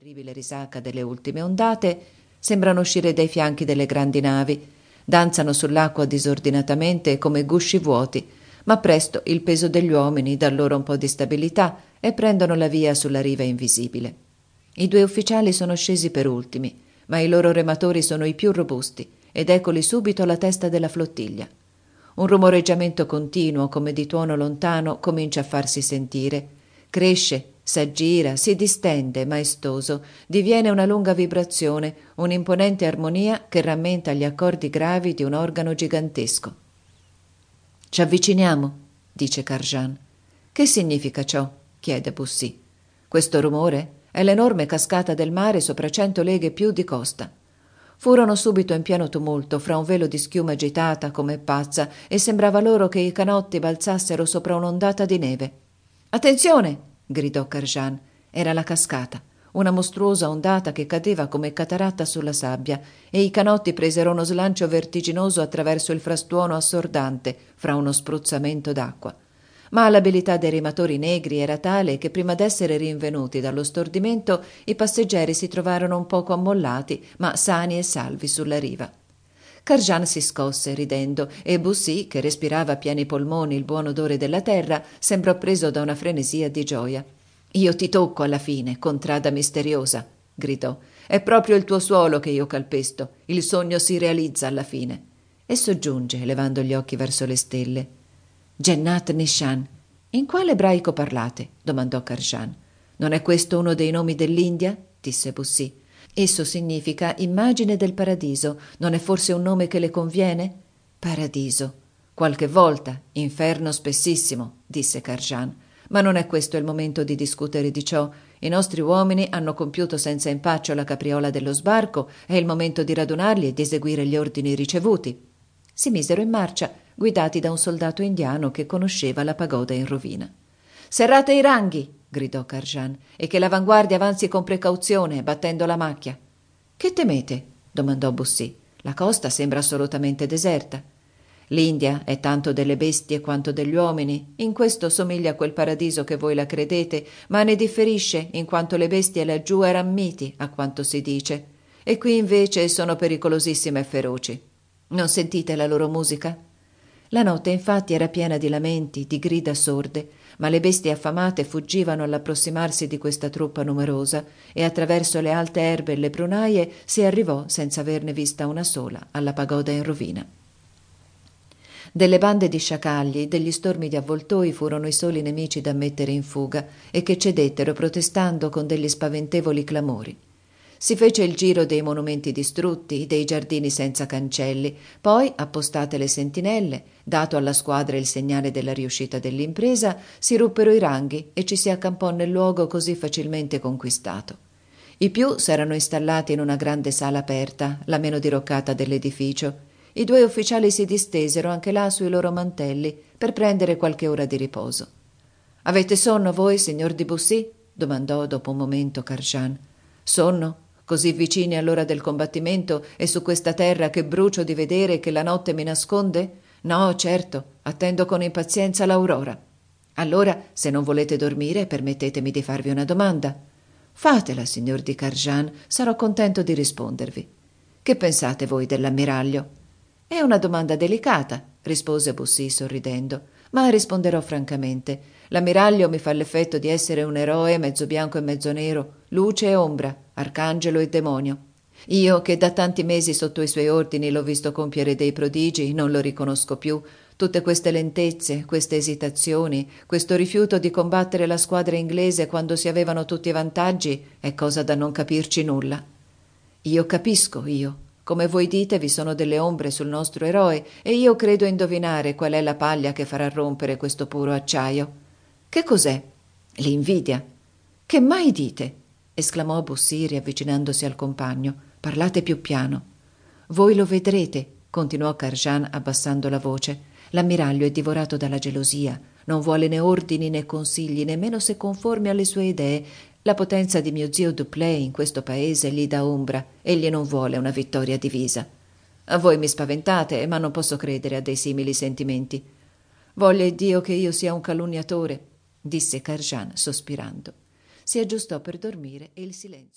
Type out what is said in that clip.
terribile risaca delle ultime ondate, sembrano uscire dai fianchi delle grandi navi, danzano sull'acqua disordinatamente come gusci vuoti, ma presto il peso degli uomini dà loro un po' di stabilità e prendono la via sulla riva invisibile. I due ufficiali sono scesi per ultimi, ma i loro rematori sono i più robusti ed eccoli subito alla testa della flottiglia. Un rumoreggiamento continuo, come di tuono lontano, comincia a farsi sentire. Cresce, s'aggira, si distende, maestoso, diviene una lunga vibrazione, un'imponente armonia che rammenta gli accordi gravi di un organo gigantesco. Ci avviciniamo, dice Carjan. Che significa ciò? chiede Bussy. Questo rumore è l'enorme cascata del mare sopra cento leghe più di costa. Furono subito in pieno tumulto, fra un velo di schiuma agitata come pazza, e sembrava loro che i canotti balzassero sopra un'ondata di neve. Attenzione! Gridò Carjan. Era la cascata, una mostruosa ondata che cadeva come cataratta sulla sabbia, e i canotti presero uno slancio vertiginoso attraverso il frastuono assordante, fra uno spruzzamento d'acqua. Ma l'abilità dei rematori negri era tale che prima d'essere rinvenuti dallo stordimento i passeggeri si trovarono un poco ammollati, ma sani e salvi sulla riva. Carjan si scosse ridendo e Bussy, che respirava a pieni polmoni il buon odore della terra, sembrò preso da una frenesia di gioia. Io ti tocco alla fine, contrada misteriosa, gridò. È proprio il tuo suolo che io calpesto. Il sogno si realizza alla fine. E soggiunge, levando gli occhi verso le stelle. Jennat Nishan. In quale ebraico parlate? domandò Carjan. Non è questo uno dei nomi dell'India? disse Bussy. Esso significa immagine del paradiso. Non è forse un nome che le conviene? Paradiso. Qualche volta, inferno spessissimo, disse Carjan. Ma non è questo il momento di discutere di ciò. I nostri uomini hanno compiuto senza impaccio la capriola dello sbarco, è il momento di radunarli e di eseguire gli ordini ricevuti. Si misero in marcia, guidati da un soldato indiano che conosceva la pagoda in rovina. Serrate i ranghi! Gridò Carjan, e che l'avanguardia avanzi con precauzione, battendo la macchia. Che temete? domandò Bussy. La costa sembra assolutamente deserta. L'India è tanto delle bestie quanto degli uomini, in questo somiglia a quel paradiso che voi la credete, ma ne differisce in quanto le bestie laggiù eran miti, a quanto si dice, e qui invece sono pericolosissime e feroci. Non sentite la loro musica? La notte infatti era piena di lamenti, di grida sorde, ma le bestie affamate fuggivano all'approssimarsi di questa truppa numerosa e attraverso le alte erbe e le prunaie si arrivò, senza averne vista una sola, alla pagoda in rovina. Delle bande di sciacalli, degli stormi di avvoltoi furono i soli nemici da mettere in fuga e che cedettero protestando con degli spaventevoli clamori. Si fece il giro dei monumenti distrutti, dei giardini senza cancelli, poi, appostate le sentinelle, dato alla squadra il segnale della riuscita dell'impresa, si ruppero i ranghi e ci si accampò nel luogo così facilmente conquistato. I più s'erano installati in una grande sala aperta, la meno diroccata dell'edificio. I due ufficiali si distesero anche là sui loro mantelli per prendere qualche ora di riposo. Avete sonno voi, signor di Bussy? domandò dopo un momento Carjan. Sonno? Così vicini all'ora del combattimento e su questa terra che brucio di vedere e che la notte mi nasconde? No, certo, attendo con impazienza l'aurora. Allora, se non volete dormire, permettetemi di farvi una domanda. Fatela, signor di Carjan, sarò contento di rispondervi. Che pensate voi dell'ammiraglio? È una domanda delicata, rispose Bussy sorridendo, ma risponderò francamente. L'ammiraglio mi fa l'effetto di essere un eroe mezzo bianco e mezzo nero, luce e ombra, arcangelo e demonio. Io, che da tanti mesi sotto i suoi ordini l'ho visto compiere dei prodigi, non lo riconosco più. Tutte queste lentezze, queste esitazioni, questo rifiuto di combattere la squadra inglese quando si avevano tutti i vantaggi, è cosa da non capirci nulla. Io capisco, io. Come voi dite, vi sono delle ombre sul nostro eroe e io credo indovinare qual è la paglia che farà rompere questo puro acciaio. Che cos'è? L'invidia. Che mai dite? Esclamò Bussy riavvicinandosi al compagno. Parlate più piano. Voi lo vedrete, continuò Carjan abbassando la voce. L'ammiraglio è divorato dalla gelosia. Non vuole né ordini né consigli, nemmeno se conformi alle sue idee. La potenza di mio zio Duplay in questo paese gli dà ombra. Egli non vuole una vittoria divisa. A voi mi spaventate, ma non posso credere a dei simili sentimenti. Voglia Dio che io sia un calunniatore disse Carjan sospirando. Si aggiustò per dormire e il silenzio